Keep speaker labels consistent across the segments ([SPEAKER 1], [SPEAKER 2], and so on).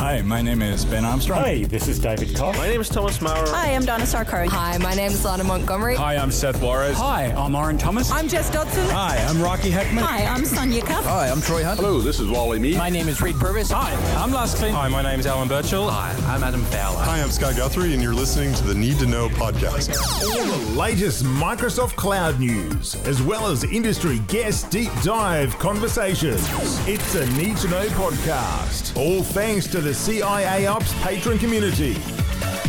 [SPEAKER 1] Hi, my name is Ben Armstrong.
[SPEAKER 2] Hey, this is David Cox.
[SPEAKER 3] My name is Thomas Maurer.
[SPEAKER 4] Hi, I'm Donna Sarkari.
[SPEAKER 5] Hi, my name is Lana Montgomery.
[SPEAKER 1] Hi, I'm Seth Juarez.
[SPEAKER 6] Hi, I'm Orin Thomas.
[SPEAKER 4] I'm Jess Dodson.
[SPEAKER 1] Hi, I'm Rocky Heckman.
[SPEAKER 4] Hi, I'm Sonia Cuff.
[SPEAKER 7] Hi, I'm Troy Hunt.
[SPEAKER 8] Hello, this is Wally Mead.
[SPEAKER 6] My name is Reed Purvis.
[SPEAKER 1] Hi, I'm Lars Klint.
[SPEAKER 2] Hi, my name is Alan Birchall.
[SPEAKER 9] Hi, I'm Adam Fowler.
[SPEAKER 10] Hi, I'm Scott Guthrie, and you're listening to the Need to Know podcast.
[SPEAKER 11] All the latest Microsoft Cloud news, as well as industry guest deep dive conversations. It's a Need to Know podcast. All thanks to the CIA Ops patron community.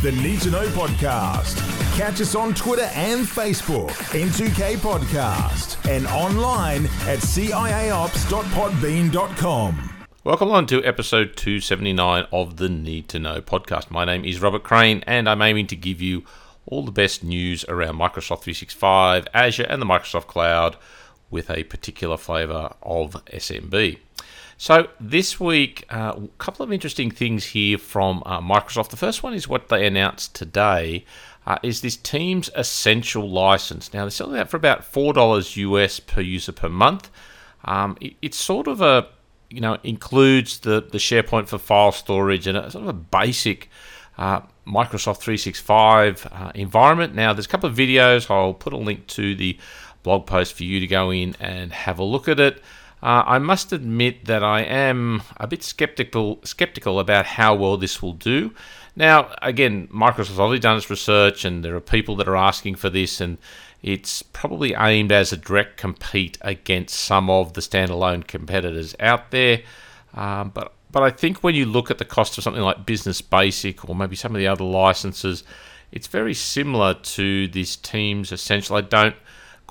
[SPEAKER 11] The Need to Know podcast. Catch us on Twitter and Facebook, N2K Podcast, and online at ciaops.podbean.com.
[SPEAKER 3] Welcome on to episode 279 of the Need to Know podcast. My name is Robert Crane, and I'm aiming to give you all the best news around Microsoft 365, Azure, and the Microsoft Cloud with a particular flavor of SMB. So, this week, uh, a couple of interesting things here from uh, Microsoft. The first one is what they announced today. Uh, is this Teams Essential license? Now they're selling that for about four dollars US per user per month. Um, it, it's sort of a you know includes the the SharePoint for file storage and a sort of a basic uh, Microsoft 365 uh, environment. Now there's a couple of videos. I'll put a link to the blog post for you to go in and have a look at it. Uh, I must admit that I am a bit skeptical skeptical about how well this will do. Now, again, Microsoft's already done its research, and there are people that are asking for this, and it's probably aimed as a direct compete against some of the standalone competitors out there. Um, but but I think when you look at the cost of something like Business Basic or maybe some of the other licenses, it's very similar to this Teams Essential. I don't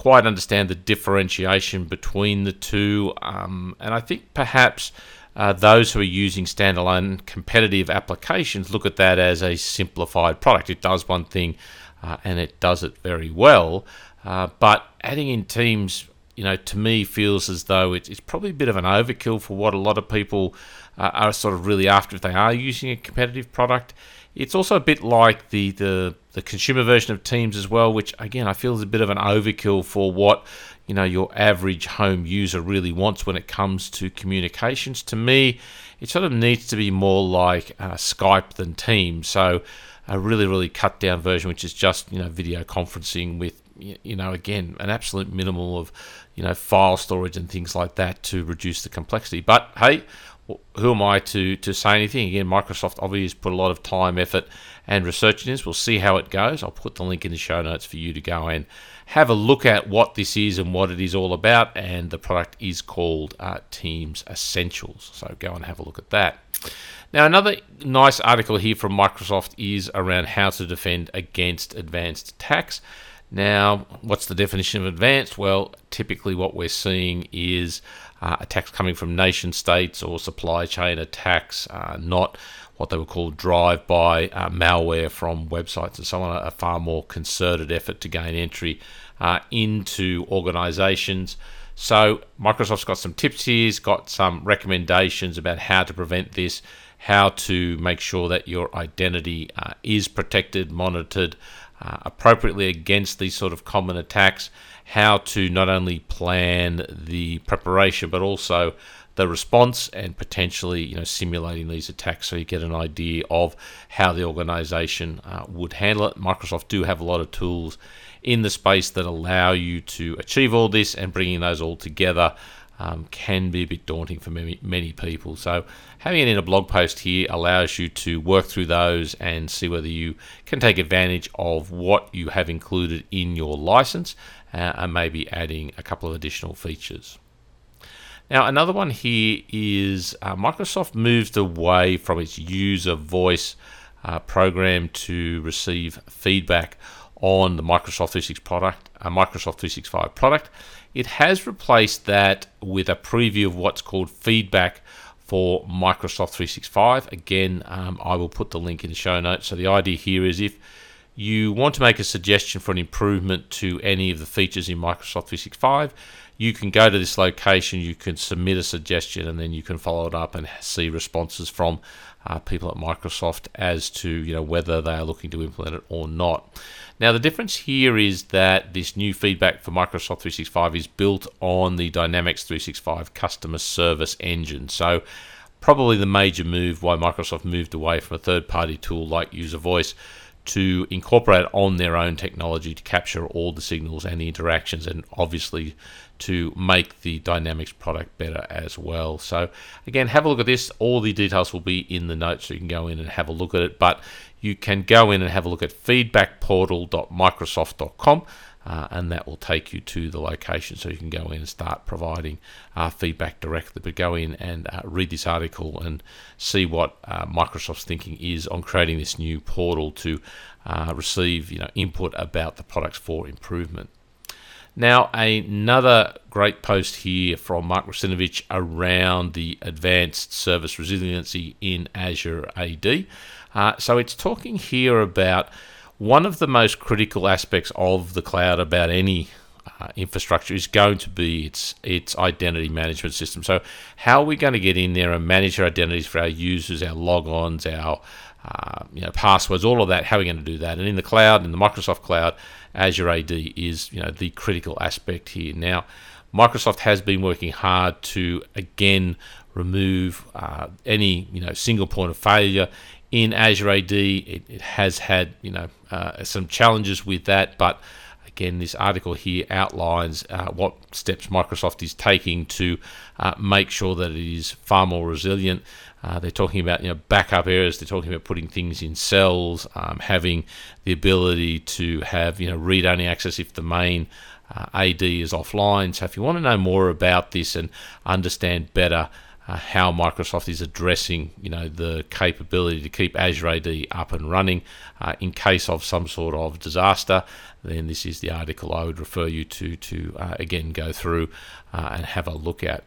[SPEAKER 3] quite understand the differentiation between the two, um, and I think perhaps uh, those who are using standalone competitive applications look at that as a simplified product. It does one thing uh, and it does it very well. Uh, but adding in Teams, you know, to me feels as though it's, it's probably a bit of an overkill for what a lot of people uh, are sort of really after if they are using a competitive product. It's also a bit like the, the the consumer version of Teams as well, which again I feel is a bit of an overkill for what you know your average home user really wants when it comes to communications. To me, it sort of needs to be more like uh, Skype than Teams. So a really really cut down version, which is just you know video conferencing with you know again an absolute minimal of you know file storage and things like that to reduce the complexity. But hey who am I to, to say anything? Again, Microsoft obviously has put a lot of time, effort, and research in this. We'll see how it goes. I'll put the link in the show notes for you to go and have a look at what this is and what it is all about. And the product is called uh, Teams Essentials. So go and have a look at that. Now, another nice article here from Microsoft is around how to defend against advanced attacks. Now, what's the definition of advanced? Well, typically what we're seeing is uh, attacks coming from nation states or supply chain attacks, uh, not what they would call drive by uh, malware from websites and so on, a, far more concerted effort to gain entry uh, into organizations. So, Microsoft's got some tips here, it's got some recommendations about how to prevent this, how to make sure that your identity uh, is protected, monitored uh, appropriately against these sort of common attacks how to not only plan the preparation but also the response and potentially you know simulating these attacks so you get an idea of how the organization uh, would handle it microsoft do have a lot of tools in the space that allow you to achieve all this and bringing those all together um, can be a bit daunting for many, many people. So, having it in a blog post here allows you to work through those and see whether you can take advantage of what you have included in your license uh, and maybe adding a couple of additional features. Now, another one here is uh, Microsoft moved away from its user voice uh, program to receive feedback on the Microsoft 365 product, a Microsoft 365 product. It has replaced that with a preview of what's called feedback for Microsoft 365. Again, um, I will put the link in the show notes. So the idea here is if you want to make a suggestion for an improvement to any of the features in Microsoft 365, you can go to this location, you can submit a suggestion, and then you can follow it up and see responses from uh, people at Microsoft as to you know whether they are looking to implement it or not. Now, the difference here is that this new feedback for Microsoft 365 is built on the Dynamics 365 customer service engine. So, probably the major move why Microsoft moved away from a third party tool like User Voice to incorporate on their own technology to capture all the signals and the interactions, and obviously to make the Dynamics product better as well. So, again, have a look at this. All the details will be in the notes, so you can go in and have a look at it. But you can go in and have a look at feedbackportal.microsoft.com. Uh, and that will take you to the location so you can go in and start providing uh, feedback directly. But go in and uh, read this article and see what uh, Microsoft's thinking is on creating this new portal to uh, receive you know input about the products for improvement. Now, another great post here from Mark Russinovich around the advanced service resiliency in Azure AD. Uh, so it's talking here about one of the most critical aspects of the cloud about any uh, infrastructure is going to be its its identity management system. So, how are we going to get in there and manage our identities for our users, our logons, our uh, you know passwords, all of that? How are we going to do that? And in the cloud, in the Microsoft cloud, Azure AD is you know the critical aspect here. Now, Microsoft has been working hard to again remove uh, any you know single point of failure in Azure AD. It, it has had you know uh, some challenges with that, but again, this article here outlines uh, what steps Microsoft is taking to uh, make sure that it is far more resilient. Uh, they're talking about you know backup errors. They're talking about putting things in cells, um, having the ability to have you know read-only access if the main uh, AD is offline. So if you want to know more about this and understand better uh, how Microsoft is addressing, you know, the capability to keep Azure AD up and running uh, in case of some sort of disaster, then this is the article I would refer you to to uh, again go through uh, and have a look at.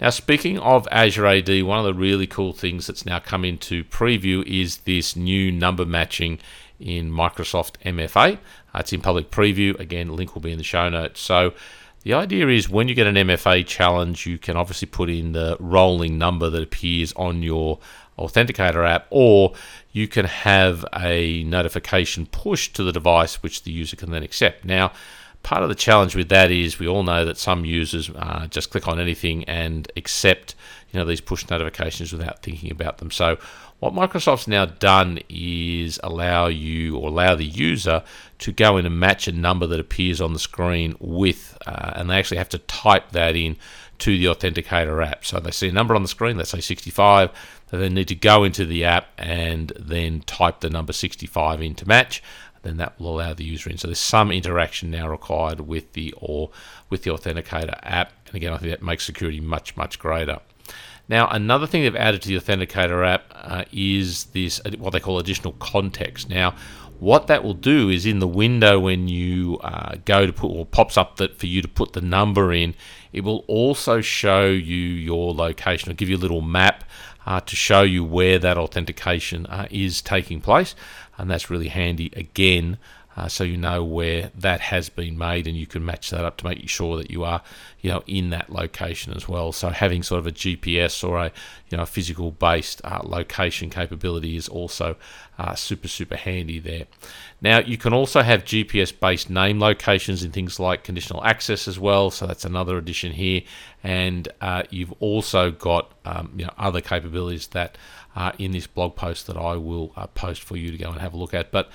[SPEAKER 3] Now, speaking of Azure AD, one of the really cool things that's now come into preview is this new number matching in Microsoft MFA. Uh, it's in public preview. Again, link will be in the show notes. So the idea is when you get an MFA challenge, you can obviously put in the rolling number that appears on your Authenticator app, or you can have a notification pushed to the device which the user can then accept. Now, part of the challenge with that is we all know that some users uh, just click on anything and accept you know these push notifications without thinking about them. So what Microsoft's now done is allow you or allow the user to go in and match a number that appears on the screen with, uh, and they actually have to type that in to the Authenticator app. So they see a number on the screen, let's say 65, they then need to go into the app and then type the number 65 in to match. Then that will allow the user in. So there's some interaction now required with the or with the Authenticator app, and again, I think that makes security much much greater. Now, another thing they've added to the Authenticator app uh, is this what they call additional context. Now, what that will do is in the window when you uh, go to put or pops up that for you to put the number in, it will also show you your location. It'll give you a little map uh, to show you where that authentication uh, is taking place, and that's really handy again uh, so you know where that has been made and you can match that up to make sure that you are you know in that location as well. So having sort of a GPS or a you know a physical based uh, location capability is also uh, super super handy there. Now you can also have GPS based name locations in things like conditional access as well. So that's another addition here. And uh, you've also got um, you know other capabilities that are in this blog post that I will uh, post for you to go and have a look at. But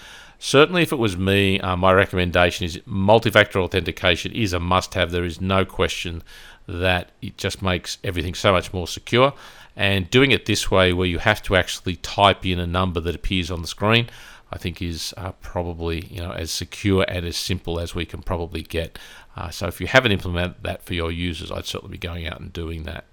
[SPEAKER 3] Certainly, if it was me, uh, my recommendation is multi-factor authentication is a must-have. There is no question that it just makes everything so much more secure. And doing it this way, where you have to actually type in a number that appears on the screen, I think is uh, probably you know as secure and as simple as we can probably get. Uh, so if you haven't implemented that for your users, I'd certainly be going out and doing that.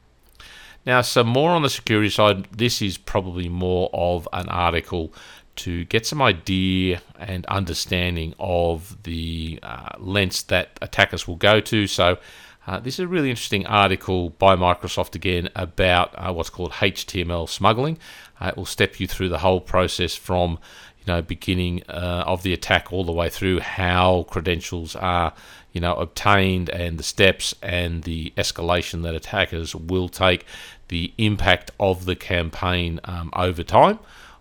[SPEAKER 3] Now, some more on the security side. This is probably more of an article to get some idea and understanding of the uh, lengths that attackers will go to. So, uh, this is a really interesting article by Microsoft again about uh, what's called HTML smuggling. Uh, it will step you through the whole process from you know beginning uh, of the attack all the way through how credentials are you know obtained and the steps and the escalation that attackers will take, the impact of the campaign um, over time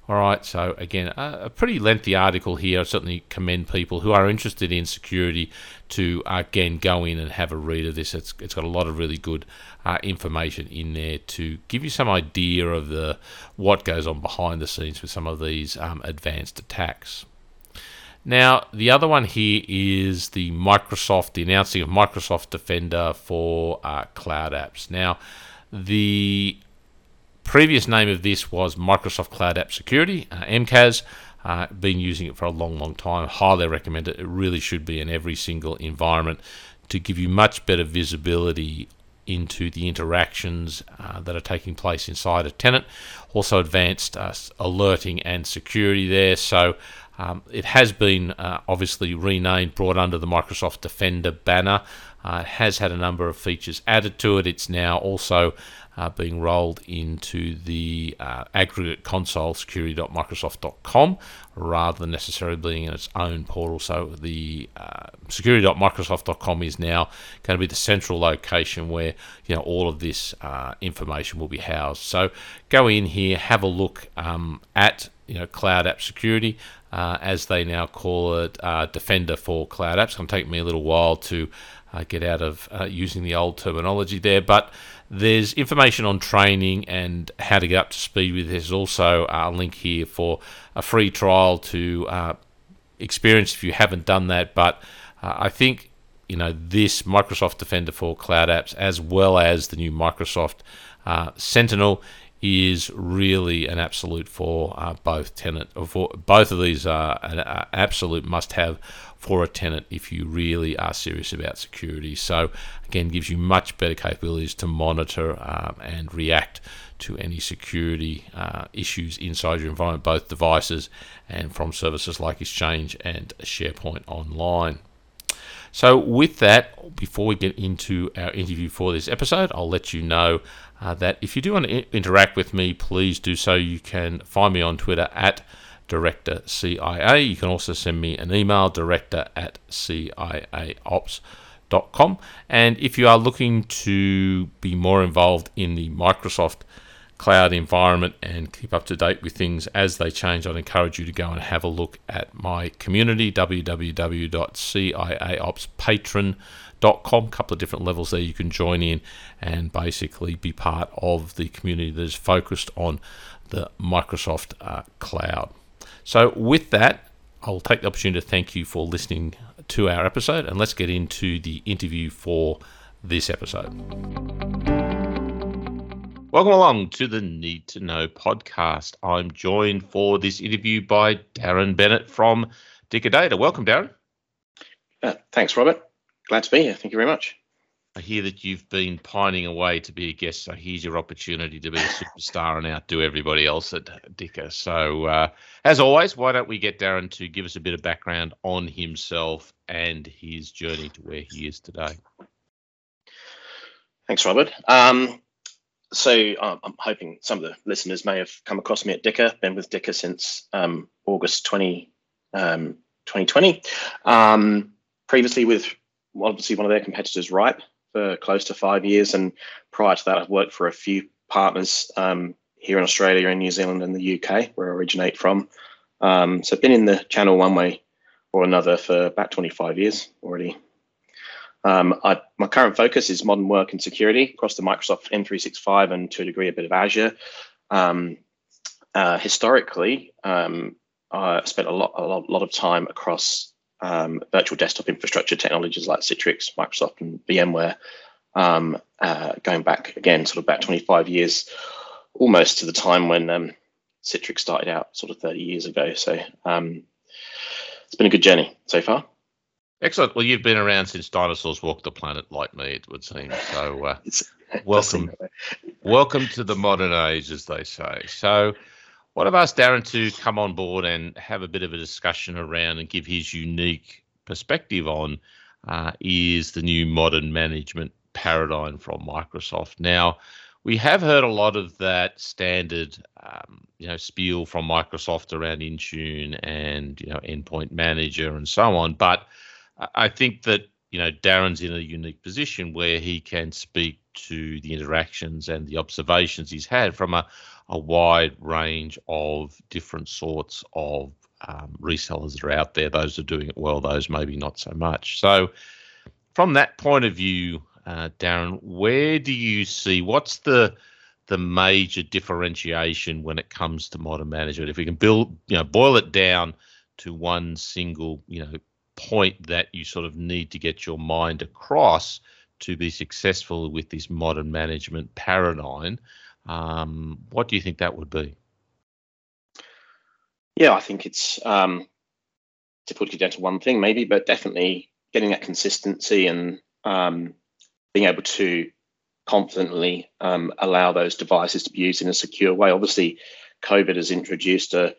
[SPEAKER 3] All right, so again, a, pretty lengthy article here. I certainly commend people who are interested in security to again go in and have a read of this. It's, it's got a lot of really good uh, information in there to give you some idea of the what goes on behind the scenes with some of these um, advanced attacks. Now, the other one here is the Microsoft, the announcing of Microsoft Defender for uh, cloud apps. Now, the previous name of this was Microsoft Cloud App Security, uh, MCAS. Uh, been using it for a long, long time. Highly recommend it. It really should be in every single environment to give you much better visibility into the interactions uh, that are taking place inside a tenant. Also, advanced uh, alerting and security there. So, um, it has been uh, obviously renamed, brought under the Microsoft Defender banner. Uh, it has had a number of features added to it. It's now also uh, being rolled into the uh, aggregate console security.microsoft.com rather than necessarily being in its own portal. So the uh, security.microsoft.com is now going to be the central location where you know all of this uh, information will be housed. So go in here, have a look um, at you know cloud app security. Uh, as they now call it, uh, Defender for Cloud Apps. It's going to take me a little while to uh, get out of uh, using the old terminology there, but there's information on training and how to get up to speed with. There's also a link here for a free trial to uh, experience if you haven't done that. But uh, I think you know this Microsoft Defender for Cloud Apps, as well as the new Microsoft Sentinel, is really an absolute for uh, both tenant. For both of these are an absolute must-have for a tenant if you really are serious about security. So again, gives you much better capabilities to monitor um, and react to any security uh, issues inside your environment, both devices and from services like Exchange and SharePoint Online. So, with that, before we get into our interview for this episode, I'll let you know uh, that if you do want to I- interact with me, please do so. You can find me on Twitter at Director CIA. You can also send me an email, director at CIAOps.com. And if you are looking to be more involved in the Microsoft cloud environment and keep up to date with things as they change, I'd encourage you to go and have a look at my community, www.ciaopspatron.com. A couple of different levels there you can join in and basically be part of the community that is focused on the Microsoft uh, cloud. So, with that, I'll take the opportunity to thank you for listening to our episode and let's get into the interview for this episode. Welcome along to the Need to Know podcast. I'm joined for this interview by Darren Bennett from Dicker Data. Welcome, Darren.
[SPEAKER 7] Uh, thanks, Robert. Glad to be here. Thank you very much.
[SPEAKER 3] I hear that you've been pining away to be a guest, so here's your opportunity to be a superstar and outdo everybody else at Dicker. So, uh, as always, why don't we get Darren to give us a bit of background on himself and his journey to where he is today?
[SPEAKER 7] Thanks, Robert. Um, so um, I'm hoping some of the listeners may have come across me at Dicker. Been with Dicker since um, August 20, um, 2020. Um, previously with obviously one of their competitors, Rhipe, for close to five years, and prior to that, I've worked for a few partners um, here in Australia, in New Zealand, and the UK, where I originate from. Um, so I've been in the channel one way or another for about 25 years already. Um, I, my current focus is modern work and security across the Microsoft M365 and to a degree a bit of Azure. Um, uh, historically, um, I spent a lot, a lot, lot of time across um, virtual desktop infrastructure technologies like Citrix, Microsoft, and VMware, um, uh, going back again, sort of about 25 years, almost to the time when um, Citrix started out, sort of 30 years ago. So it's been a good journey so far.
[SPEAKER 3] Excellent. Well, you've been around since dinosaurs walked the planet, like me, it would seem. So, uh, welcome, welcome to the modern age, as they say. So, what I've asked Darren to come on board and have a bit of a discussion around and give his unique perspective on uh, is the new modern management paradigm from Microsoft. Now, we have heard a lot of that standard, um, you know, spiel from Microsoft around Intune and you know Endpoint Manager and so on, but I think that you know Darren's in a unique position where he can speak to the interactions and the observations he's had from a, a wide range of different sorts of um, resellers that are out there. Those are doing it well, those maybe not so much. So, from that point of view, uh, Darren, where do you see what's the the major differentiation when it comes to modern management? If we can build, you know, boil it down to one single, you know, point that you sort of need to get your mind across to be successful with this modern management paradigm, um, what do you think that would be?
[SPEAKER 7] Yeah, I think it's um, to put it down to one thing, maybe, but definitely getting that consistency and um, being able to confidently um, allow those devices to be used in a secure way. Obviously, COVID has introduced a,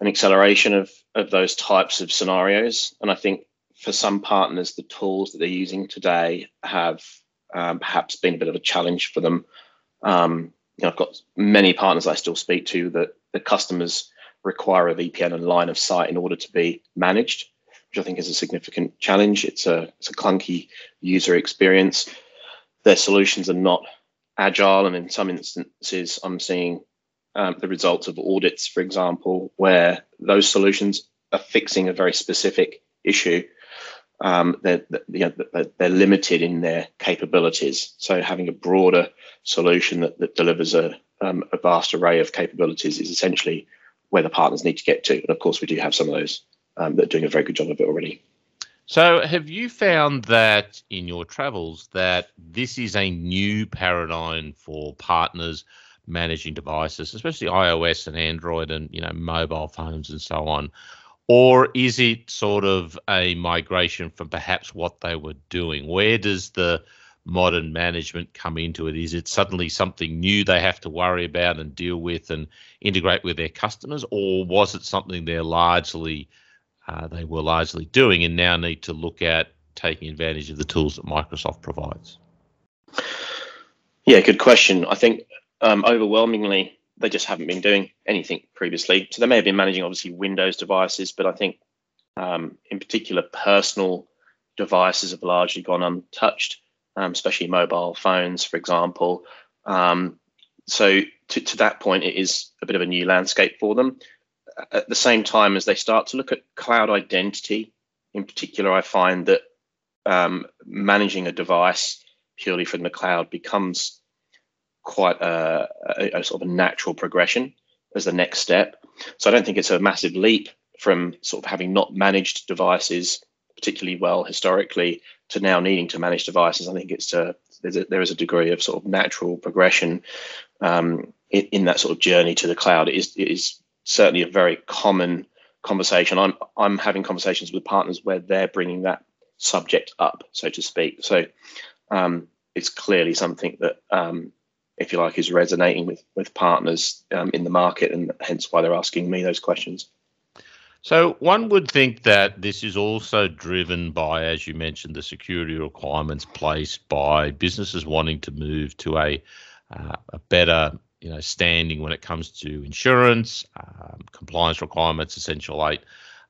[SPEAKER 7] an acceleration of, of those types of scenarios. And I think for some partners, the tools that they're using today have um, perhaps been a bit of a challenge for them. Um, you know, I've got many partners I still speak to that the customers require a VPN and line of sight in order to be managed, which I think is a significant challenge. It's a it's a clunky user experience. Their solutions are not agile, and in some instances, I'm seeing um, the results of audits, for example, where those solutions are fixing a very specific issue. Um, they're, you know, they're limited in their capabilities. So having a broader solution that, that delivers a, um, a vast array of capabilities is essentially where the partners need to get to. And of course, we do have some of those um, that are doing a very good job of it already.
[SPEAKER 3] So, have you found that in your travels that this is a new paradigm for partners managing devices, especially iOS and Android and you know mobile phones and so on, or is it sort of a migration from perhaps what they were doing? Where does the modern management come into it? Is it suddenly something new they have to worry about and deal with and integrate with their customers, or was it something they're largely uh, they were largely doing and now need to look at taking advantage of the tools that Microsoft provides?
[SPEAKER 7] Yeah, good question. I think um, overwhelmingly they just haven't been doing anything previously. So they may have been managing obviously Windows devices, but I think um, in particular personal devices have largely gone untouched, um, especially mobile phones, for example. Um, so to, to that point, it is a bit of a new landscape for them. At the same time as they start to look at cloud identity, in particular, I find that um, managing a device purely from the cloud becomes quite a, a, a, sort of a natural progression as the next step. So I don't think it's a massive leap from sort of having not managed devices particularly well historically to now needing to manage devices. I think it's a, there is a degree of sort of natural progression um, in, in, that sort of journey to the cloud. It is, it is certainly a very common conversation. I'm I'm having conversations with partners where they're bringing that subject up, so to speak. So um, it's clearly something that um, if you like, is resonating with with partners um, in the market, and hence why they're asking me those questions.
[SPEAKER 3] So one would think that this is also driven by, as you mentioned, the security requirements placed by businesses wanting to move to a uh, a better you know standing when it comes to insurance, um, compliance requirements, Essential Eight,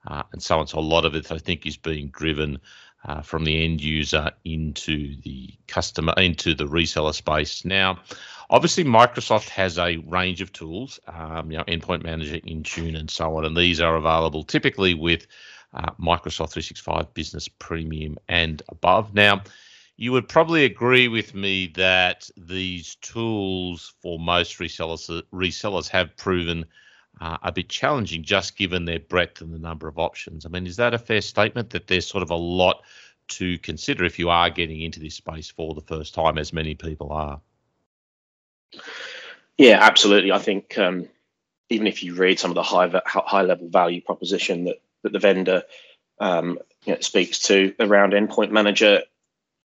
[SPEAKER 3] uh, and so on. So a lot of it, I think, is being driven uh, from the end user into the customer into the reseller space. Now, obviously, Microsoft has a range of tools, um, you know, Endpoint Manager, Intune, and so on, and these are available typically with uh, Microsoft 365 Business Premium and above. Now, you would probably agree with me that these tools for most resellers resellers have proven uh, a bit challenging just given their breadth and the number of options. I mean, is that a fair statement that there's sort of a lot to consider if you are getting into this space for the first time, as many people are?
[SPEAKER 7] Yeah, absolutely. I think um, even if you read some of the high high level value proposition that that the vendor um, you know, speaks to around Endpoint Manager,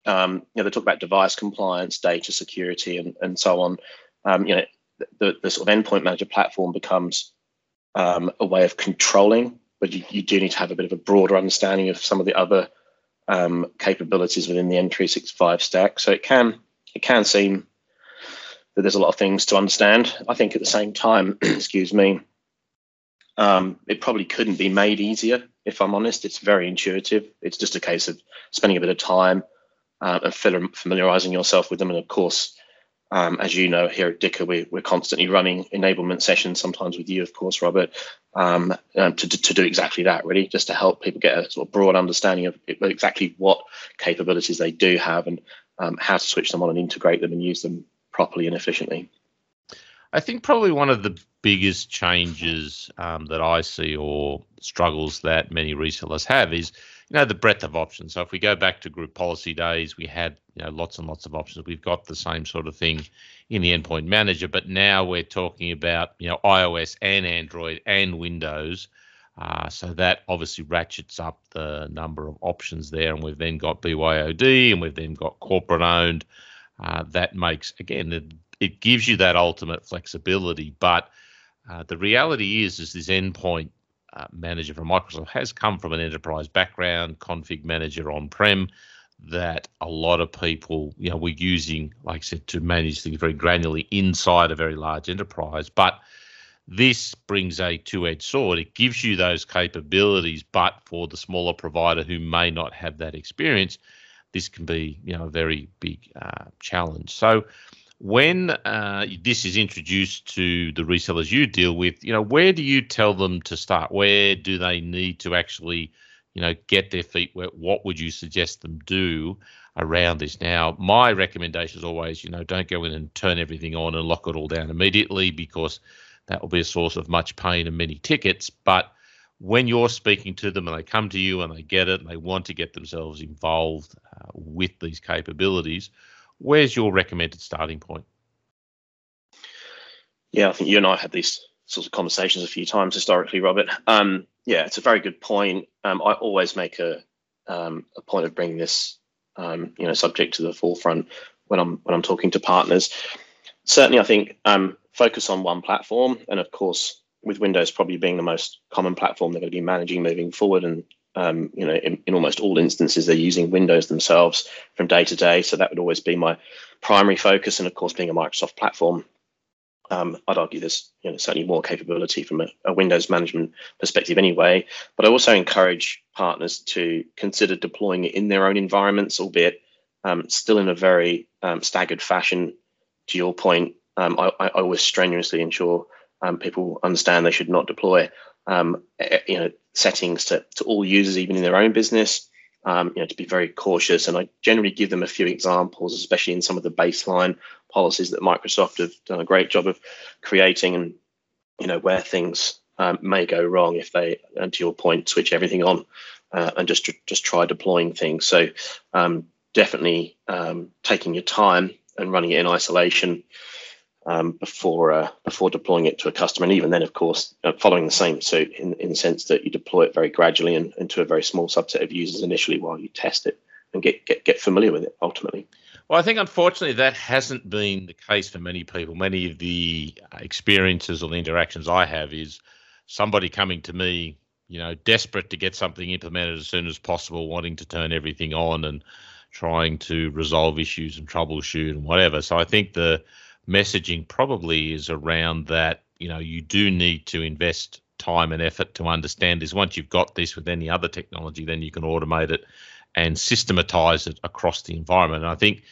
[SPEAKER 7] um, you know, they talk about device compliance, data security, and and so on. Um, you know, the, the sort of Endpoint Manager platform becomes um, a way of controlling, but you, you, do need to have a bit of a broader understanding of some of the other um, capabilities within the M365 stack. So it can it can seem that there's a lot of things to understand. I think at the same time, excuse me, um, it probably couldn't be made easier. If I'm honest, it's very intuitive. It's just a case of spending a bit of time uh, and familiarizing yourself with them, and of course, Um, as you know, here at Dicker, we, we're constantly running enablement sessions, sometimes with you, of course, Robert, um, um, to, to do exactly that, really, just to help people get a sort of broad understanding of exactly what capabilities they do have and um, how to switch them on and integrate them and use them properly and efficiently.
[SPEAKER 3] I think probably one of the biggest changes um, that I see or struggles that many resellers have is you know the breadth of options. So if we go back to group policy days, we had you know lots and lots of options. We've got the same sort of thing in the endpoint manager, but now we're talking about you know iOS and Android and Windows. Uh, so that obviously ratchets up the number of options there, and we've then got BYOD, and we've then got corporate owned. Uh, that makes again it, it, gives you that ultimate flexibility, but uh, the reality is is this endpoint uh, manager from Microsoft has come from an enterprise background, config manager on prem, that a lot of people, you know, we're using, like I said, to manage things very granularly inside a very large enterprise. But this brings a two edged sword. It gives you those capabilities, but for the smaller provider who may not have that experience, this can be, you know, a very big uh, challenge. So, when uh, this is introduced to the resellers you deal with, you know, where do you tell them to start? Where do they need to actually, you know, get their feet wet? What would you suggest them do around this? Now, my recommendation is always, you know, don't go in and turn everything on and lock it all down immediately because that will be a source of much pain and many tickets. But when you're speaking to them and they come to you and they get it and they want to get themselves involved uh, with these capabilities, Where's your recommended starting point?
[SPEAKER 7] Yeah, I think you and I had these sorts of conversations a few times historically, Robert. Um, yeah, it's a very good point. Um, I always make a um, a point of bringing this um, you know subject to the forefront when I'm when I'm talking to partners. Certainly, I think um, focus on one platform, and of course, with Windows probably being the most common platform they're going to be managing moving forward, and um, you know, in, in, almost all instances, they're using Windows themselves from day to day. So that would always be my primary focus. And of course, being a Microsoft platform, um, I'd argue there's you know, certainly more capability from a, a, Windows management perspective anyway. But I also encourage partners to consider deploying it in their own environments, albeit um, still in a very um, staggered fashion. To your point, um, I, I, always strenuously ensure um, people understand they should not deploy um, you know, settings to, to all users, even in their own business. Um, you know, to be very cautious, and I generally give them a few examples, especially in some of the baseline policies that Microsoft have done a great job of creating, and you know where things um, may go wrong if they, and to your point, switch everything on uh, and just just try deploying things. So um, definitely um, taking your time and running it in isolation um, before uh, before deploying it to a customer, and even then, of course, uh, following the same suit in, in the sense that you deploy it very gradually and, and to a very small subset of users initially while you test it and get get get familiar with it ultimately.
[SPEAKER 3] Well, I think unfortunately that hasn't been the case for many people. Many of the experiences or the interactions I have is somebody coming to me, you know, desperate to get something implemented as soon as possible, wanting to turn everything on and trying to resolve issues and troubleshoot and whatever. So I think the messaging probably is around that you know you do need to invest time and effort to understand is once you've got this with any other technology then you can automate it and systematize it across the environment. And i think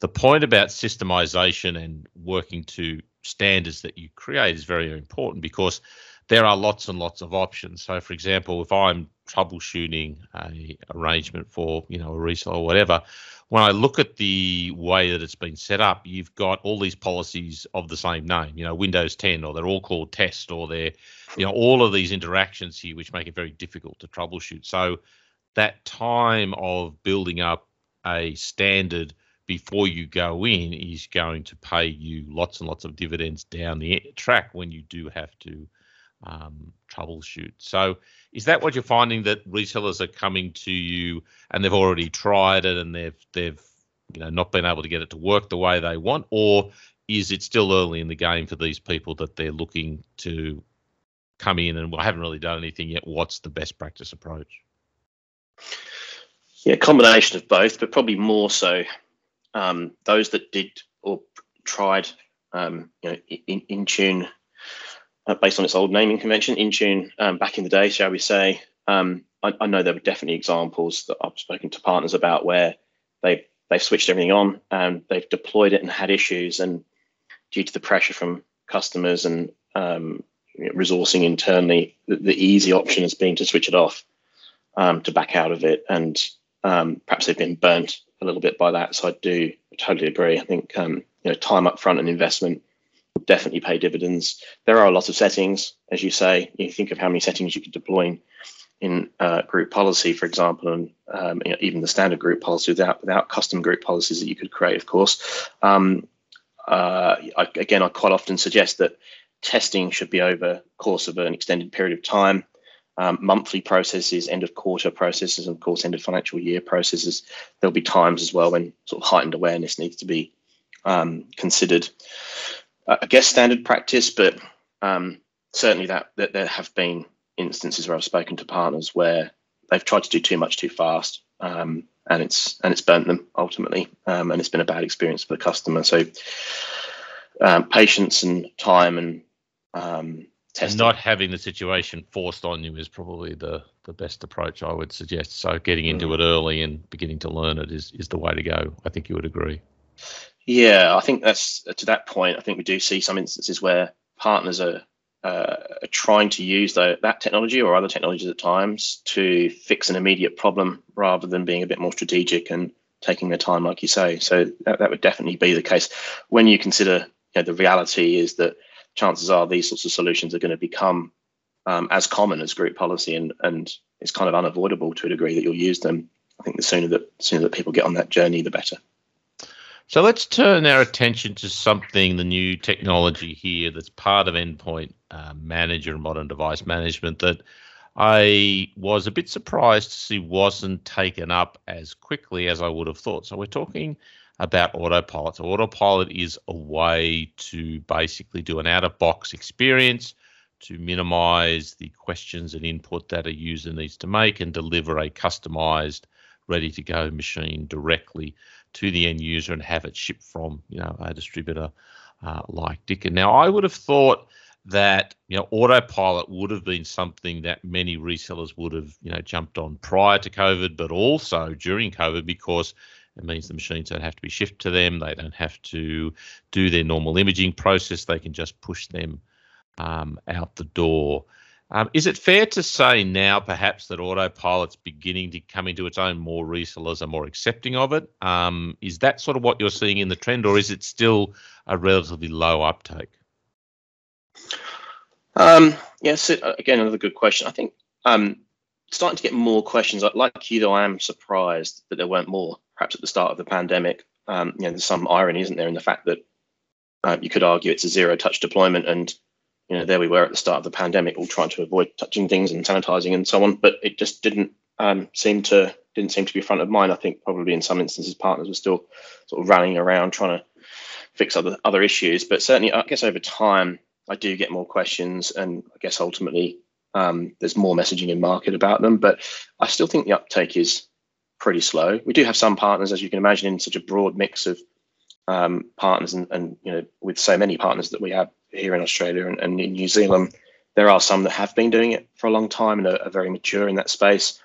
[SPEAKER 3] the point about systemization and working to standards that you create is very important because there are lots and lots of options. So for example if i'm troubleshooting a arrangement for you know a resale or whatever when I look at the way that it's been set up, you've got all these policies of the same name, you know, Windows 10, or they're all called test, or they're, you know, all of these interactions here, which make it very difficult to troubleshoot. So that time of building up a standard before you go in is going to pay you lots and lots of dividends down the track when you do have to um, troubleshoot. So, is that what you're finding that resellers are coming to you and they've already tried it and they've they've you know not been able to get it to work the way they want, or is it still early in the game for these people that they're looking to come in and well, haven't really done anything yet? What's the best practice approach?
[SPEAKER 7] Yeah, combination of both, but probably more so um, those that did or tried um, you know in, Intune uh, based on its old naming convention, Intune, um, back in the day, shall we say. Um, I, I, know there were definitely examples that I've spoken to partners about where they they've switched everything on and they've deployed it and had issues. And due to the pressure from customers and um, resourcing internally, the, the, easy option has been to switch it off, um, to back out of it. And um, perhaps they've been burnt a little bit by that. So I do totally agree. I think um, you know time up front and investment definitely pay dividends. There are a lot of settings, as you say. You think of how many settings you could deploy in, in uh, group policy, for example, and um, you know, even the standard group policy without without custom group policies that you could create, of course. Um, uh, I, again, I quite often suggest that testing should be over course of an extended period of time. Um, monthly processes, end of quarter processes, and of course, end of financial year processes. There'll be times as well when sort of heightened awareness needs to be um, considered. I guess standard practice, but um, certainly that, that there have been instances where I've spoken to partners where they've tried to do too much too fast, um, and it's and it's burnt them ultimately, um, and it's been a bad experience for the customer. So um, patience and time and um, testing.
[SPEAKER 3] not having the situation forced on you is probably the the best approach I would suggest. So getting into mm. it early and beginning to learn it is is the way to go. I think you would agree.
[SPEAKER 7] Yeah, I think that's to that point. I think we do see some instances where partners are, uh, are trying to use the, that technology or other technologies at times to fix an immediate problem rather than being a bit more strategic and taking their time, like you say. So that, that would definitely be the case. When you consider you know, the reality is that chances are these sorts of solutions are going to become um, as common as group policy, and and it's kind of unavoidable to a degree that you'll use them. I think the sooner that sooner that people get on that journey, the better.
[SPEAKER 3] So let's turn our attention to something, the new technology here that's part of Endpoint uh, Manager and Modern Device Management that I was a bit surprised to see wasn't taken up as quickly as I would have thought. So we're talking about Autopilot. So Autopilot is a way to basically do an out-of-box experience to minimize the questions and input that a user needs to make and deliver a customized, ready-to-go machine directly to the end user and have it shipped from you know a distributor uh, like Dicker. Now, I would have thought that you know autopilot would have been something that many resellers would have you know jumped on prior to COVID, but also during COVID because it means the machines don't have to be shipped to them. They don't have to do their normal imaging process. They can just push them um, out the door. Um, is it fair to say now, perhaps, that autopilot's beginning to come into its own? More resellers are more accepting of it. Um, is that sort of what you're seeing in the trend, or is it still a relatively low uptake?
[SPEAKER 7] Um, yes, uh, again, another good question. I think um, starting to get more questions. Like you, though, I am surprised that there weren't more. Perhaps at the start of the pandemic, um, you know, there's some irony, isn't there, in the fact that uh, you could argue it's a zero-touch deployment, and you know, there we were at the start of the pandemic, all trying to avoid touching things and sanitizing and so on. But it just didn't um, seem to didn't seem to be front of mind. I think probably in some instances partners were still sort of rallying around trying to fix other other issues. But certainly, I guess over time, I do get more questions, and I guess ultimately um, there's more messaging in market about them. But I still think the uptake is pretty slow. We do have some partners, as you can imagine, in such a broad mix of um, partners, and, and you know, with so many partners that we have here in Australia and, and, in New Zealand, there are some that have been doing it for a long time and are, are very mature in that space.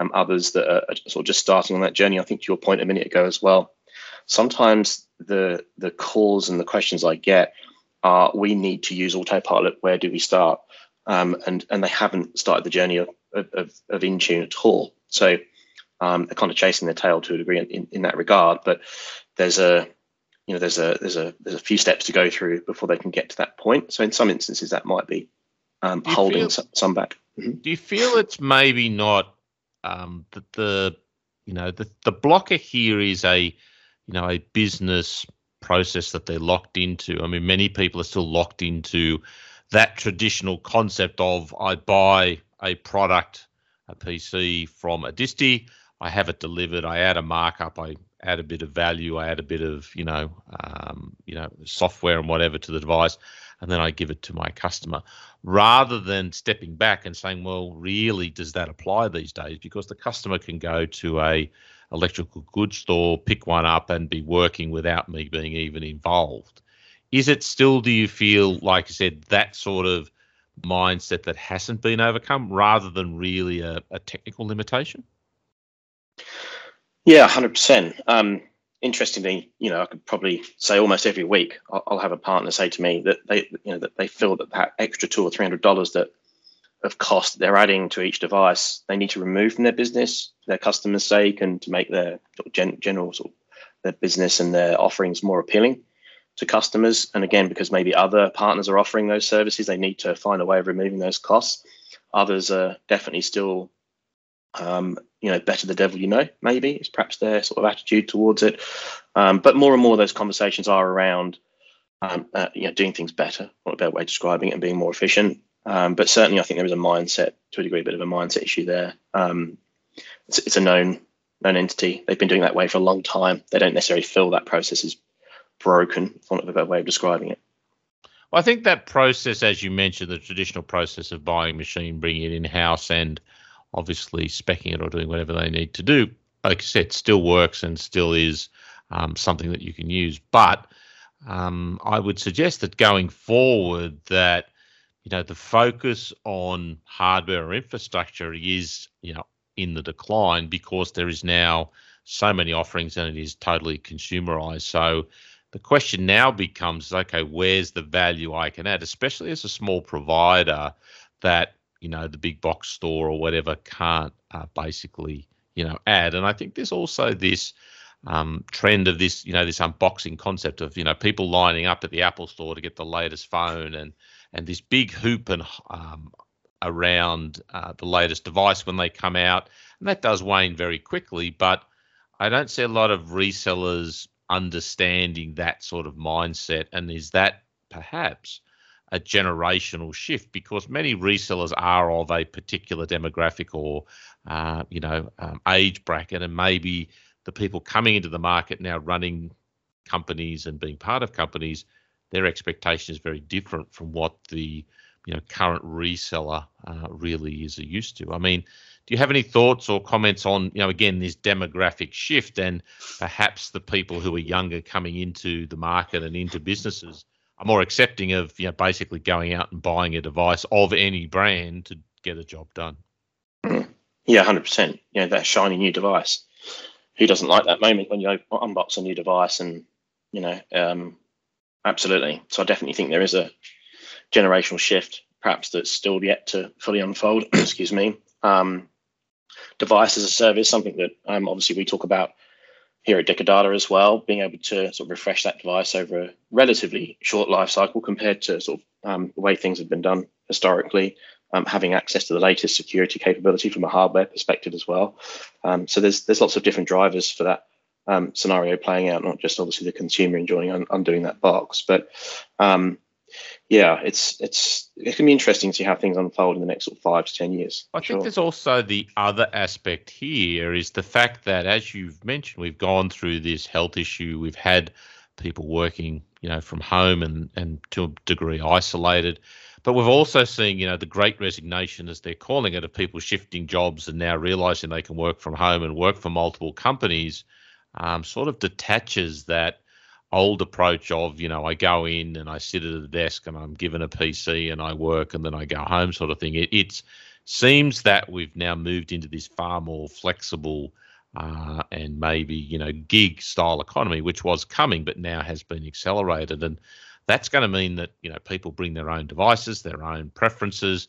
[SPEAKER 7] Um, others that are, sort of just starting on that journey. I think to your point a minute ago as well. Sometimes the the calls and the questions I get are, "We need to use autopilot. Where do we start?" Um, and and they haven't started the journey of of, of Intune at all. So um, they're kind of chasing their tail to a degree in, in that regard. But there's a you know there's a there's a there's a few steps to go through before they can get to that point. So in some instances, that might be um, holding feel, some, some, back.
[SPEAKER 3] Mm-hmm. Do you feel it's maybe not um, that the you know the the blocker here is a you know a business process that they're locked into. I mean, many people are still locked into that traditional concept of I buy a product, a PC from a disty, I have it delivered, I add a markup, I add a bit of value, I add a bit of you know um, you know software and whatever to the device, and then I give it to my customer, rather than stepping back and saying, well, really, does that apply these days? Because the customer can go to a electrical goods store, pick one up, and be working without me being even involved. Is it still? Do you feel like I said that sort of mindset that hasn't been overcome, rather than really a, a technical limitation?
[SPEAKER 7] Yeah, hundred um, percent. interestingly, you know, I could probably say almost every week I'll, I'll have a partner say to me that they, you know, that they feel that that extra two or three hundred dollars that of cost they're adding to each device, they need to remove from their business, their customers' sake, and to make their gen- general sort of their business and their offerings more appealing to customers. And again, because maybe other partners are offering those services, they need to find a way of removing those costs. Others are definitely still, um, you know, better the devil you know. Maybe it's perhaps their sort of attitude towards it. Um, but more and more, those conversations are around, um, uh, you know, doing things better. What a better way of describing it, and being more efficient. Um, but certainly, I think there is a mindset to a degree, a bit of a mindset issue there. Um, it's, it's a known known entity. They've been doing that way for a long time. They don't necessarily feel that process is broken, for of a better way of describing it.
[SPEAKER 3] Well, I think that process, as you mentioned, the traditional process of buying a machine, bringing it in house, and obviously specking it or doing whatever they need to do, like I said, still works and still is um, something that you can use. But um, I would suggest that going forward, that you know the focus on hardware or infrastructure is you know in the decline because there is now so many offerings and it is totally consumerized. So the question now becomes okay, where's the value I can add, especially as a small provider that you know the big box store or whatever can't uh, basically you know add. And I think there's also this um, trend of this you know this unboxing concept of you know people lining up at the Apple store to get the latest phone and and this big hoop and um, around uh, the latest device when they come out, and that does wane very quickly. But I don't see a lot of resellers understanding that sort of mindset, and is that perhaps a generational shift because many resellers are of a particular demographic or uh, you know um, age bracket, and maybe the people coming into the market now running companies and being part of companies, their expectation is very different from what the you know current reseller uh, really is used to. I mean, do you have any thoughts or comments on you know again this demographic shift and perhaps the people who are younger coming into the market and into businesses are more accepting of you know basically going out and buying a device of any brand to get a job done?
[SPEAKER 7] Yeah, hundred percent. You know that shiny new device. Who doesn't like that moment when you unbox a new device and you know um, absolutely. So I definitely think there is a generational shift, perhaps that's still yet to fully unfold. excuse me. Um, device as a service, something that um, obviously we talk about here at Dicker Data as well, being able to sort of refresh that device over a relatively short life cycle compared to sort of um, the way things have been done historically. Um, having access to the latest security capability from a hardware perspective as well. Um, so there's there's lots of different drivers for that um, scenario playing out, not just obviously the consumer enjoying un- undoing that box, but um, yeah, it's it's it can be interesting to see how things unfold in the next sort of five to ten years.
[SPEAKER 3] I think there's also the other aspect here is the fact that, as you've mentioned, we've gone through this health issue. We've had people working, you know, from home and and to a degree isolated. But we've also seen, you know, the great resignation, as they're calling it, of people shifting jobs and now realizing they can work from home and work for multiple companies, um, sort of detaches that old approach of you know I go in and I sit at a desk and I'm given a PC and I work and then I go home sort of thing. It it's, seems that we've now moved into this far more flexible uh, and maybe you know gig style economy, which was coming but now has been accelerated, and that's going to mean that you know people bring their own devices, their own preferences.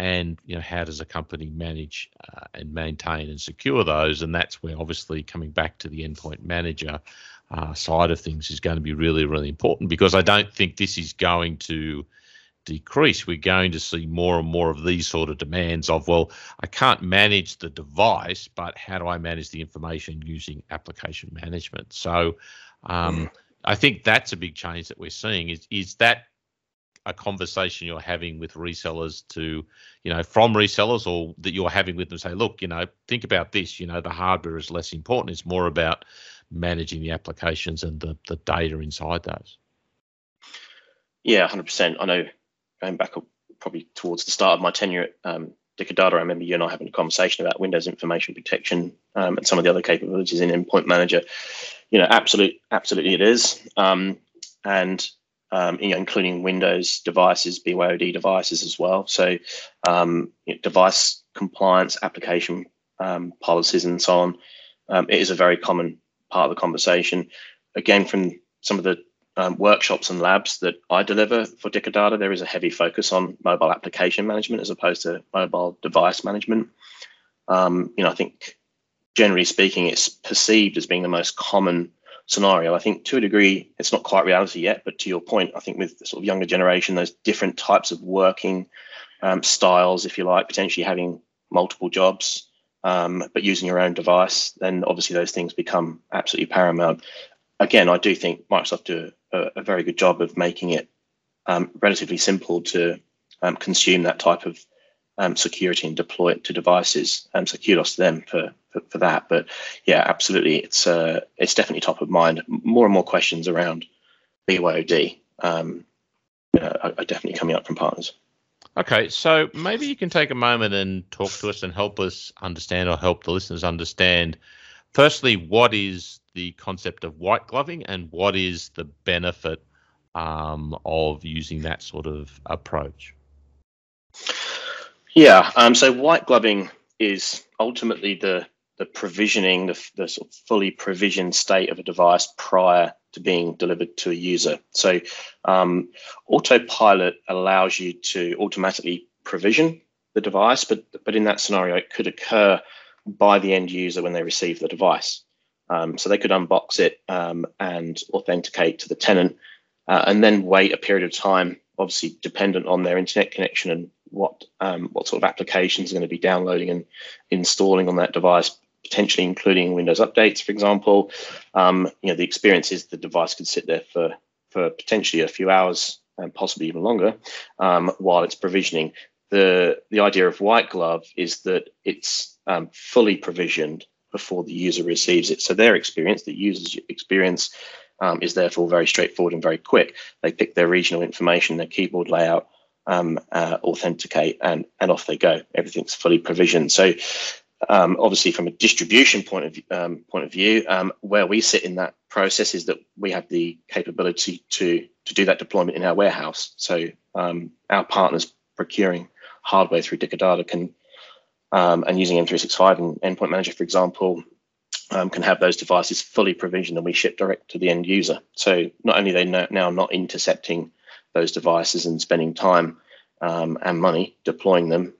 [SPEAKER 3] And you know how does a company manage uh, and maintain and secure those? And that's where obviously coming back to the endpoint manager, uh, side of things is going to be really, really important because I don't think this is going to decrease. We're going to see more and more of these sort of demands of, well, I can't manage the device, but how do I manage the information using application management? So um, mm. I think that's a big change that we're seeing. Is is that a conversation you're having with resellers to, you know, from resellers or that you're having with them say, look, you know, think about this, you know, the hardware is less important. It's more about managing the applications and the, the data inside those.
[SPEAKER 7] Yeah, 100%. I know going back probably towards the start of my tenure at um, Data, I remember you and I having a conversation about Windows information protection um, and some of the other capabilities in Endpoint Manager. You know, absolute, absolutely it is. Um, and um, you know, including Windows devices, BYOD devices as well. So, um, you know, device compliance, application um, policies, and so on. Um, it is a very common part of the conversation. Again, from some of the um, workshops and labs that I deliver for Dicker Data, there is a heavy focus on mobile application management as opposed to mobile device management. Um, you know, I think generally speaking, it's perceived as being the most common scenario. I think to a degree, it's not quite reality yet, but to your point, I think with the sort of younger generation, those different types of working um, styles, if you like, potentially having multiple jobs, um, but using your own device, then obviously those things become absolutely paramount. Again, I do think Microsoft do a, a very good job of making it um, relatively simple to um, consume that type of um, security and deploy it to devices. Um, so kudos to them for, for, for that. But yeah, absolutely, it's uh, it's definitely top of mind. More and more questions around BYOD um, uh, are, are definitely coming up from partners.
[SPEAKER 3] Okay, so maybe you can take a moment and talk to us and help us understand or help the listeners understand. Firstly, what is the concept of white gloving and what is the benefit um, of using that sort of approach?
[SPEAKER 7] Yeah. Um, so white gloving is ultimately the the provisioning, the, the sort of fully provisioned state of a device prior to being delivered to a user. So um, autopilot allows you to automatically provision the device, but but in that scenario, it could occur by the end user when they receive the device. Um, so they could unbox it um, and authenticate to the tenant, uh, and then wait a period of time, obviously dependent on their internet connection and what um, what sort of applications are going to be downloading and installing on that device, potentially including Windows updates, for example. Um, you know, the experience is the device could sit there for for potentially a few hours and possibly even longer um, while it's provisioning. The the idea of white glove is that it's um, fully provisioned before the user receives it. So their experience, the user's experience, um, is therefore very straightforward and very quick. They pick their regional information, their keyboard layout, um, uh, authenticate, and and off they go. Everything's fully provisioned. So. Um, obviously, from a distribution point of um, point of view, um, where we sit in that process is that we have the capability to to do that deployment in our warehouse. So um, our partners procuring hardware through Dicker Data can um, and using M365 and Endpoint Manager, for example, um, can have those devices fully provisioned and we ship direct to the end user. So not only are they now not intercepting those devices and spending time and money deploying them,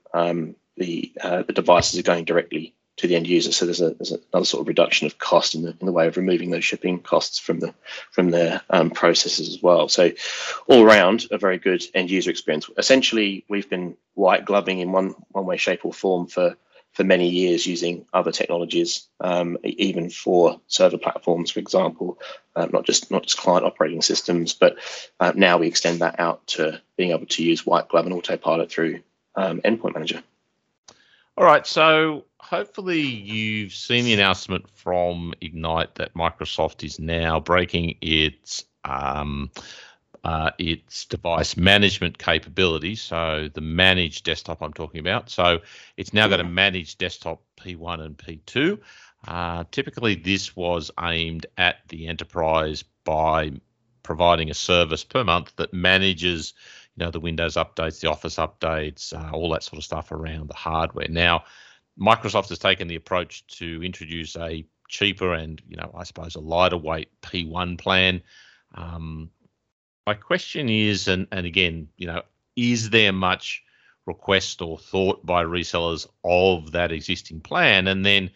[SPEAKER 7] the uh, the devices are going directly to the end user. So there's, a, there's another sort of reduction of cost in the in the way of removing those shipping costs from the from their um, processes as well. So all around a very good end user experience. Essentially, we've been white gloving in one one way, shape, or form for for many years using other technologies, um, even for server platforms, for example, uh, not just not just client operating systems, but uh, now we extend that out to being able to use white glove and autopilot through um, Endpoint Manager.
[SPEAKER 3] All right, so hopefully you've seen the announcement from Ignite that Microsoft is now breaking its um, uh, its device management capability. So the managed desktop I'm talking about. So it's now got a managed desktop P1 and P2. Uh, typically, this was aimed at the enterprise by providing a service per month that manages, you know, the Windows updates, the Office updates, uh, all that sort of stuff around the hardware. Now, Microsoft has taken the approach to introduce a cheaper and, you know, I suppose a lighter weight P1 plan. Um, my question is, and, and again, you know, is there much request or thought by resellers of that existing plan? And then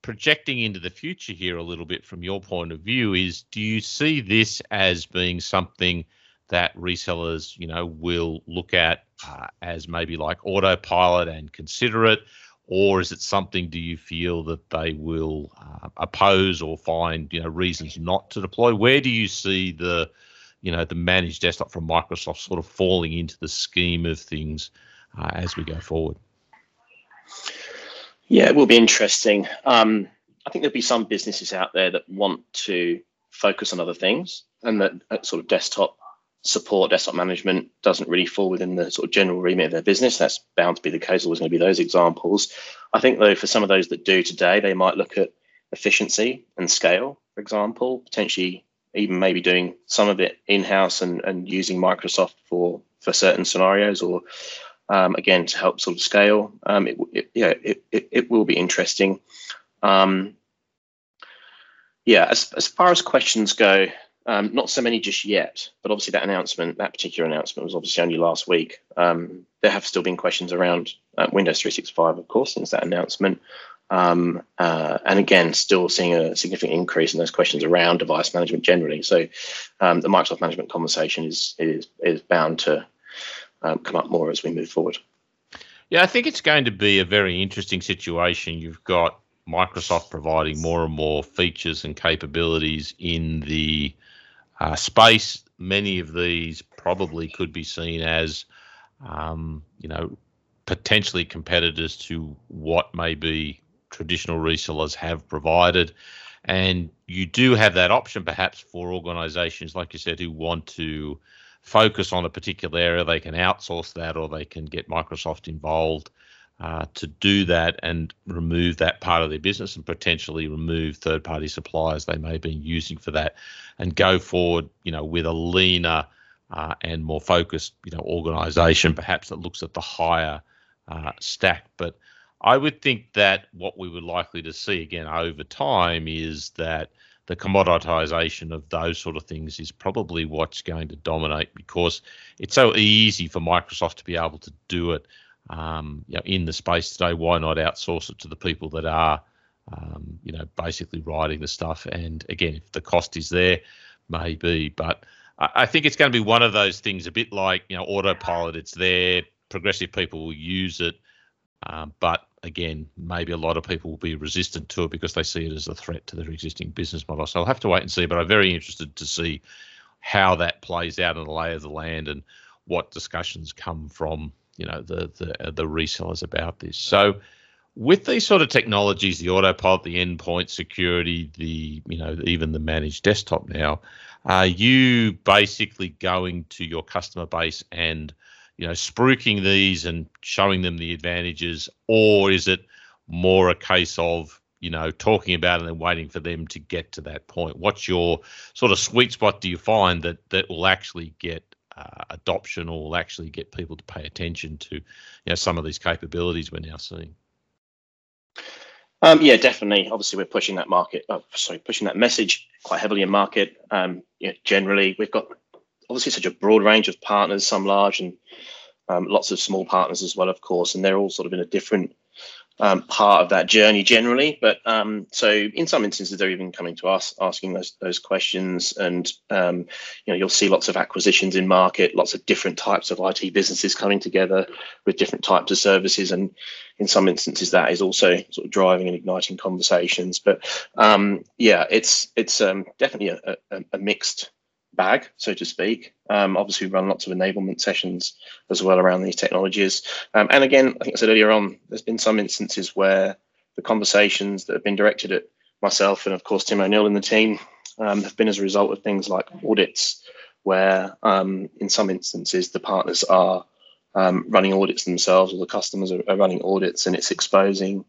[SPEAKER 3] projecting into the future here a little bit from your point of view is do you see this as being something that resellers, you know, will look at uh, as maybe like autopilot and consider it? Or is it something, do you feel that they will uh, oppose or find, you know, reasons not to deploy? Where do you see the, you know the managed desktop from Microsoft sort of falling into the scheme of things uh, as we go forward.
[SPEAKER 7] Yeah, it will be interesting. Um, I think there'll be some businesses out there that want to focus on other things, and that, that sort of desktop support, desktop management doesn't really fall within the sort of general remit of their business. That's bound to be the case. Always going to be those examples. I think though, for some of those that do today, they might look at efficiency and scale, for example, potentially even maybe doing some of it in house and, and using Microsoft for for certain scenarios or um, again to help sort of scale. Um, it, it, yeah, it, it, it will be interesting. Um, Yeah, as, as far as questions go, um, not so many just yet, but obviously that announcement, that particular announcement was obviously only last week. Um, there have still been questions around uh, Windows 365, of course, since that announcement. Um, uh, and again, still seeing a significant increase in those questions around device management generally. So um, the Microsoft management conversation is is is bound to um, come up more as we move forward.
[SPEAKER 3] Yeah, I think it's going to be a very interesting situation. You've got Microsoft providing more and more features and capabilities in the uh, space. Many of these probably could be seen as, um, you know, potentially competitors to what maybe traditional resellers have provided. And you do have that option perhaps for organizations, like you said, who want to focus on a particular area. They can outsource that or they can get Microsoft involved uh, to do that and remove that part of their business and potentially remove third party suppliers they may have been using for that and go forward, you know, with a leaner uh, and more focused, you know, organization perhaps that looks at the higher uh, stack. But I would think that what we would likely to see again over time is that the commoditization of those sort of things is probably what's going to dominate because it's so easy for Microsoft to be able to do it um, you know, in the space today. Why not outsource it to the people that are, um, you know, basically writing the stuff? And again, if the cost is there, maybe. But I, think it's going to be one of those things, a bit like you know, autopilot. It's there. Progressive people will use it, um, but again, maybe a lot of people will be resistant to it because they see it as a threat to their existing business model. So I'll have to wait and see. But I'm very interested to see how that plays out in the lay of the land and what discussions come from you know the the uh, the resellers about this. So with these sort of technologies, the autopilot, the endpoint security, the you know even the managed desktop now, are you basically going to your customer base and you know spruiking these and showing them the advantages, or is it more a case of you know talking about it and waiting for them to get to that point? What's your sort of sweet spot? Do you find that that will actually get uh, adoption or will actually get people to pay attention to you know some of these capabilities we're now seeing?
[SPEAKER 7] Um, yeah definitely. Obviously we're pushing that market oh, sorry pushing that message quite heavily in market. Um, you know, generally we've got obviously such a broad range of partners some large and um, lots of small partners as well of course and they're all sort of in a different um, part of that journey generally. But um, so in some instances, they're even coming to us asking those those questions, and um, you know you'll see lots of acquisitions in market, lots of different types of IT businesses coming together with different types of services, and in some instances that is also sort of driving and igniting conversations. But um, yeah, it's it's um, definitely a, a, a mixed bag, so to speak. Um, obviously, we run lots of enablement sessions as well around these technologies. Um, and again, I think I said earlier on, there's been some instances where the conversations that have been directed at myself and, of course, Tim O'Neill and the team um, have been as a result of things like audits, where um, in some instances the partners are um, running audits themselves or the customers are, are running audits and it's exposing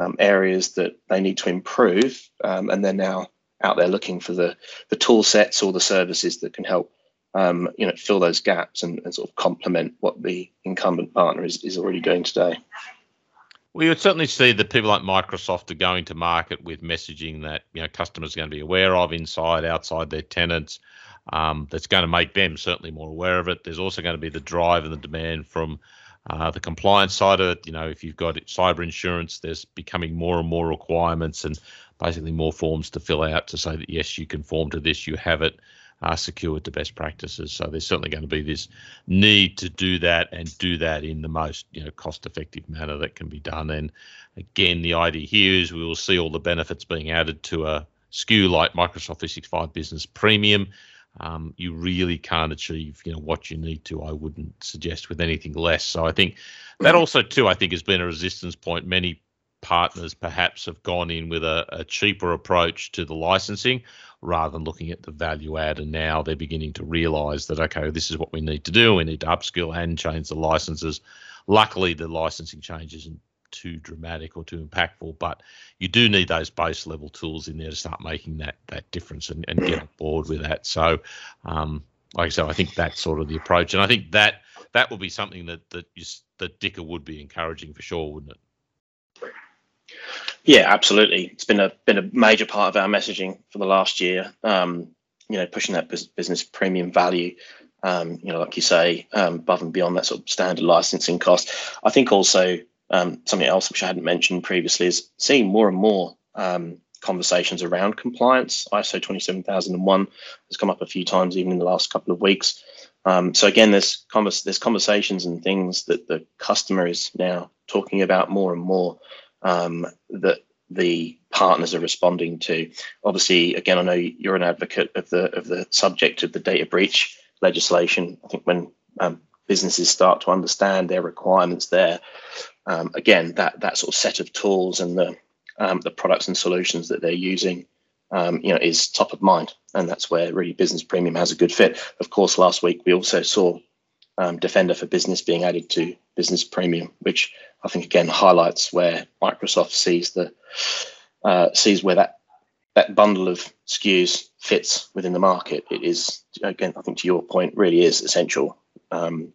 [SPEAKER 7] um, areas that they need to improve. and they're now out there looking for the the tool sets or the services that can help um, you know fill those gaps and, and, sort of complement what the incumbent partner is, is already doing today.
[SPEAKER 3] Well, you would certainly see that people like Microsoft are going to market with messaging that you know customers are going to be aware of inside, outside their tenants. Um, that's going to make them certainly more aware of it. There's also going to be the drive and the demand from uh, the compliance side of it. You know, if you've got cyber insurance, there's becoming more and more requirements, and basically more forms to fill out to say that yes, you conform to this, you have it uh, secured to best practices. So there's certainly going to be this need to do that and do that in the most you know cost-effective manner that can be done. And again, the idea here is we will see all the benefits being added to a SKU like Microsoft 365 Business Premium. Um, you really can't achieve you know what you need to. I wouldn't suggest with anything less. So I think that also too I think has been a resistance point. Many partners perhaps have gone in with a, a, cheaper approach to the licensing rather than looking at the value add. And now they're beginning to realize that, okay, this is what we need to do. We need to upskill and change the licenses. Luckily, the licensing change isn't too dramatic or too impactful, but you do need those base level tools in there to start making that that difference and, and get on board with that. So, um, like I said, I think that's sort of the approach, and I think that that will be something that that, you, that Dicker would be encouraging for sure, wouldn't it?
[SPEAKER 7] Yeah, absolutely. It's been a been a major part of our messaging for the last year. Um, you know, pushing that business premium value. Um, you know, like you say, um, above and beyond that sort of standard licensing cost. I think also um, something else which I hadn't mentioned previously is seeing more and more um, conversations around compliance. ISO 27001 has come up a few times, even in the last couple of weeks. Um, so again, there's there's conversations and things that the customer is now talking about more and more um, that the partners are responding to. Obviously, again, I know you're an advocate of the of the subject of the data breach legislation. I think when um, businesses start to understand their requirements there, um, again, that that sort of set of tools and the um, the products and solutions that they're using, um, you know, is top of mind, and that's where really Business Premium has a good fit. Of course, last week we also saw um, Defender for Business being added to Business Premium, which I think again highlights where Microsoft sees the uh, sees where that that bundle of SKUs fits within the market. It is again, I think to your point, really is essential um,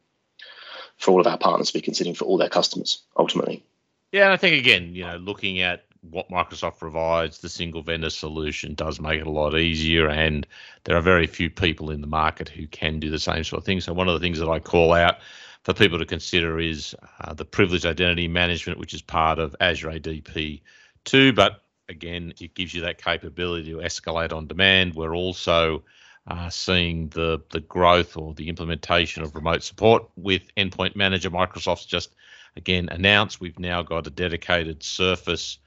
[SPEAKER 7] for all of our partners to be considering for all their customers ultimately.
[SPEAKER 3] Yeah, and I think again, you know, looking at what Microsoft provides, the single vendor solution does make it a lot easier, and there are very few people in the market who can do the same sort of thing. So one of the things that I call out for people to consider is uh, the privileged identity management, which is part of Azure AD P2, but again, it gives you that capability to escalate on demand. We're also uh, seeing the the growth or the implementation of remote support with Endpoint Manager. Microsoft's just again announced we've now got a dedicated Surface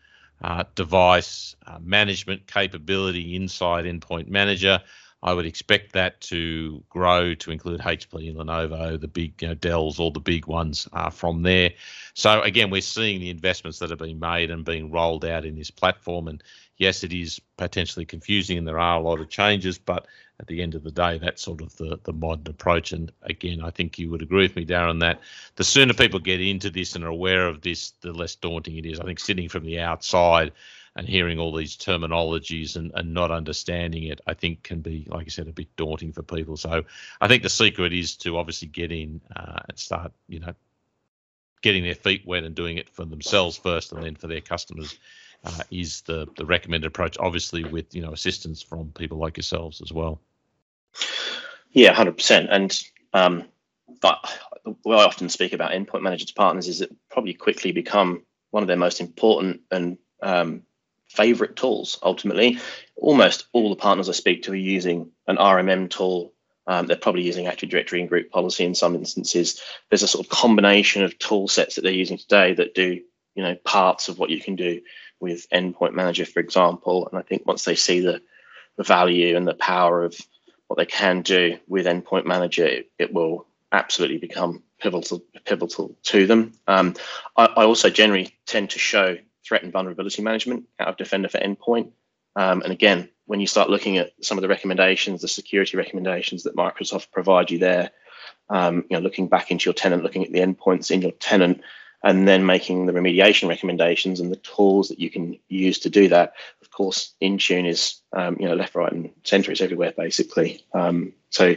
[SPEAKER 3] uh, device uh, management capability inside Endpoint Manager. I would expect that to grow to include HP and Lenovo, the big you know, Dells, all the big ones uh, from there. So again, we're seeing the investments that are being made and being rolled out in this platform. And yes, it is potentially confusing, and there are a lot of changes, but at the end of the day, that's sort of the, the modern approach. And again, I think you would agree with me, Darren, that the sooner people get into this and are aware of this, the less daunting it is. I think sitting from the outside and hearing all these terminologies and, and not understanding it, I think can be, like I said, a bit daunting for people. So I think the secret is to obviously get in uh, and start, you know, getting their feet wet and doing it for themselves first and then for their customers uh, is the, the recommended approach, obviously with, you know, assistance from people like yourselves as well.
[SPEAKER 7] Yeah, hundred percent. And um, but what I often speak about endpoint managers partners is it probably quickly become one of their most important and um, favorite tools. Ultimately, almost all the partners I speak to are using an RMM tool. Um, they're probably using Active Directory and group policy in some instances. There's a sort of combination of tool sets that they're using today that do, you know, parts of what you can do with Endpoint Manager, for example. And I think once they see the, the value and the power of what they can do with Endpoint Manager, it, it will absolutely become pivotal pivotal to them. Um, I, I, also generally tend to show threat and vulnerability management out of Defender for Endpoint. Um, and again, when you start looking at some of the recommendations, the security recommendations that Microsoft provide you there, um, you know, looking back into your tenant, looking at the endpoints in your tenant, and then making the remediation recommendations and the tools that you can use to do that. Of course, Intune is um, you know left, right, and centre. It's everywhere basically. Um, so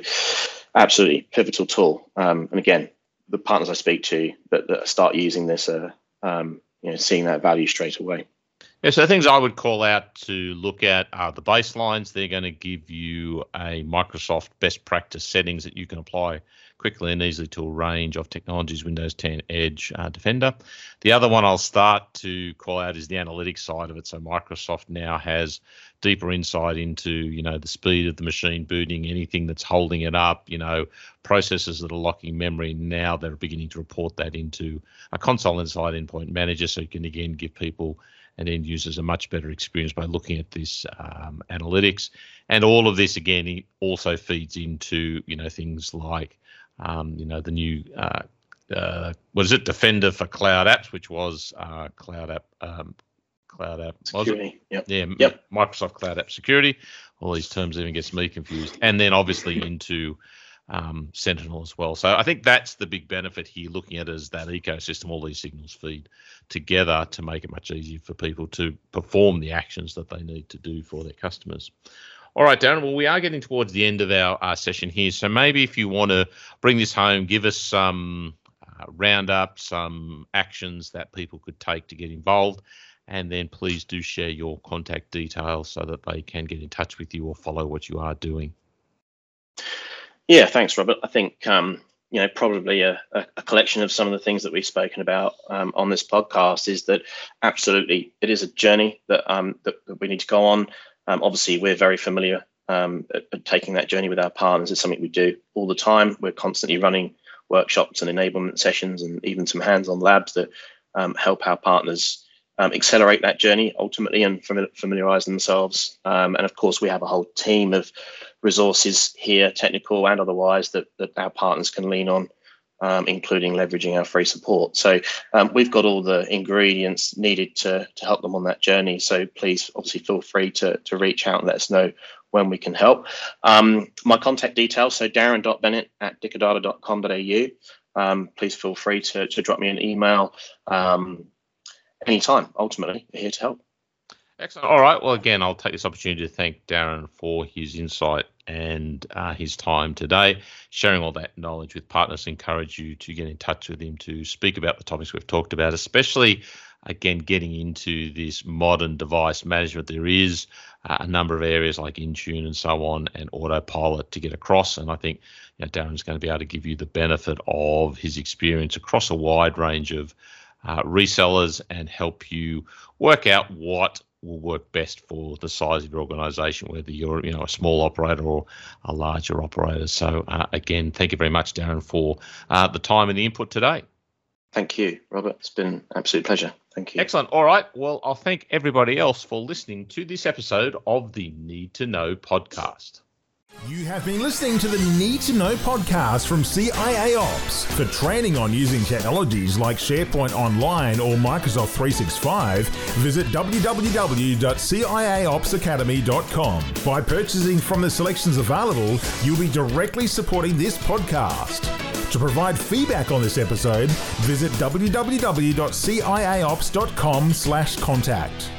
[SPEAKER 7] absolutely pivotal tool. Um, and again, the partners I speak to that, that start using this are um, you know seeing that value straight away.
[SPEAKER 3] Yeah, so things I would call out to look at are the baselines. They're going to give you a Microsoft best practice settings that you can apply quickly and easily to a range of technologies, Windows 10, Edge, uh, Defender. The other one I'll start to call out is the analytics side of it. So Microsoft now has deeper insight into, you know, the speed of the machine booting, anything that's holding it up, you know, processes that are locking memory. Now they're beginning to report that into a console inside Endpoint Manager, so you can again give people and end users a much better experience by looking at this um, analytics. And all of this again also feeds into you know things like um, you know, the new uh, uh, what is it, Defender for Cloud Apps, which was uh, Cloud App um, Cloud App
[SPEAKER 7] Security. Yep.
[SPEAKER 3] Yeah.
[SPEAKER 7] Yep.
[SPEAKER 3] Microsoft Cloud App Security. All these terms even gets me confused, and then obviously into um, Sentinel as well. So I think that's the big benefit here, looking at it as that ecosystem. All these signals feed together to make it much easier for people to perform the actions that they need to do for their customers. All right, Darren. Well, we are getting towards the end of our uh, session here. So maybe if you want to bring this home, give us some uh, roundup, some actions that people could take to get involved, And then please do share your contact details so that they can get in touch with you or follow what you are doing.
[SPEAKER 7] Yeah, thanks, Robert. I think um, you know probably a, a, collection of some of the things that we've spoken about um, on this podcast is that absolutely it is a journey that um, that, that we need to go on. Um, obviously, we're very familiar um, at, at taking that journey with our partners. It's something we do all the time. We're constantly running workshops and enablement sessions, and even some hands-on labs that um, help our partners um, accelerate that journey ultimately and familiarize themselves. Um, and of course, we have a whole team of resources here, technical and otherwise, that, that our partners can lean on, um, including leveraging our free support. So um, we've got all the ingredients needed to, to help them on that journey. So please, obviously, feel free to, to reach out and let us know when we can help. Um, my contact details, so darren.bennett at dickerdata.com.au. Um, please feel free to, to drop me an email. Um, anytime. Ultimately, we're here to help.
[SPEAKER 3] Excellent. All right. Well, again, I'll take this opportunity to thank Darren for his insight and uh, his time today, sharing all that knowledge with partners. Encourage you to get in touch with him to speak about the topics we've talked about, especially again getting into this modern device management. There is uh, a number of areas like Intune and so on, and Autopilot to get across. And I think you know, Darren's going to be able to give you the benefit of his experience across a wide range of uh, resellers and help you work out what will work best for the size of your organization, whether you're you know a small operator or a larger operator. So uh, again, thank you very much, Darren, for uh, the time and the input today.
[SPEAKER 7] Thank you, Robert. It's been an absolute pleasure. Thank you.
[SPEAKER 3] Excellent. All right. Well, I'll thank everybody else for listening to this episode of the Need to Know podcast.
[SPEAKER 11] You have been listening to the Need to Know podcast from CIA Ops. For training on using technologies like SharePoint Online or Microsoft 365, visit www.ciaopsacademy.com. By purchasing from the selections available, you'll be directly supporting this podcast. To provide feedback on this episode, visit www.ciaops.com/contact.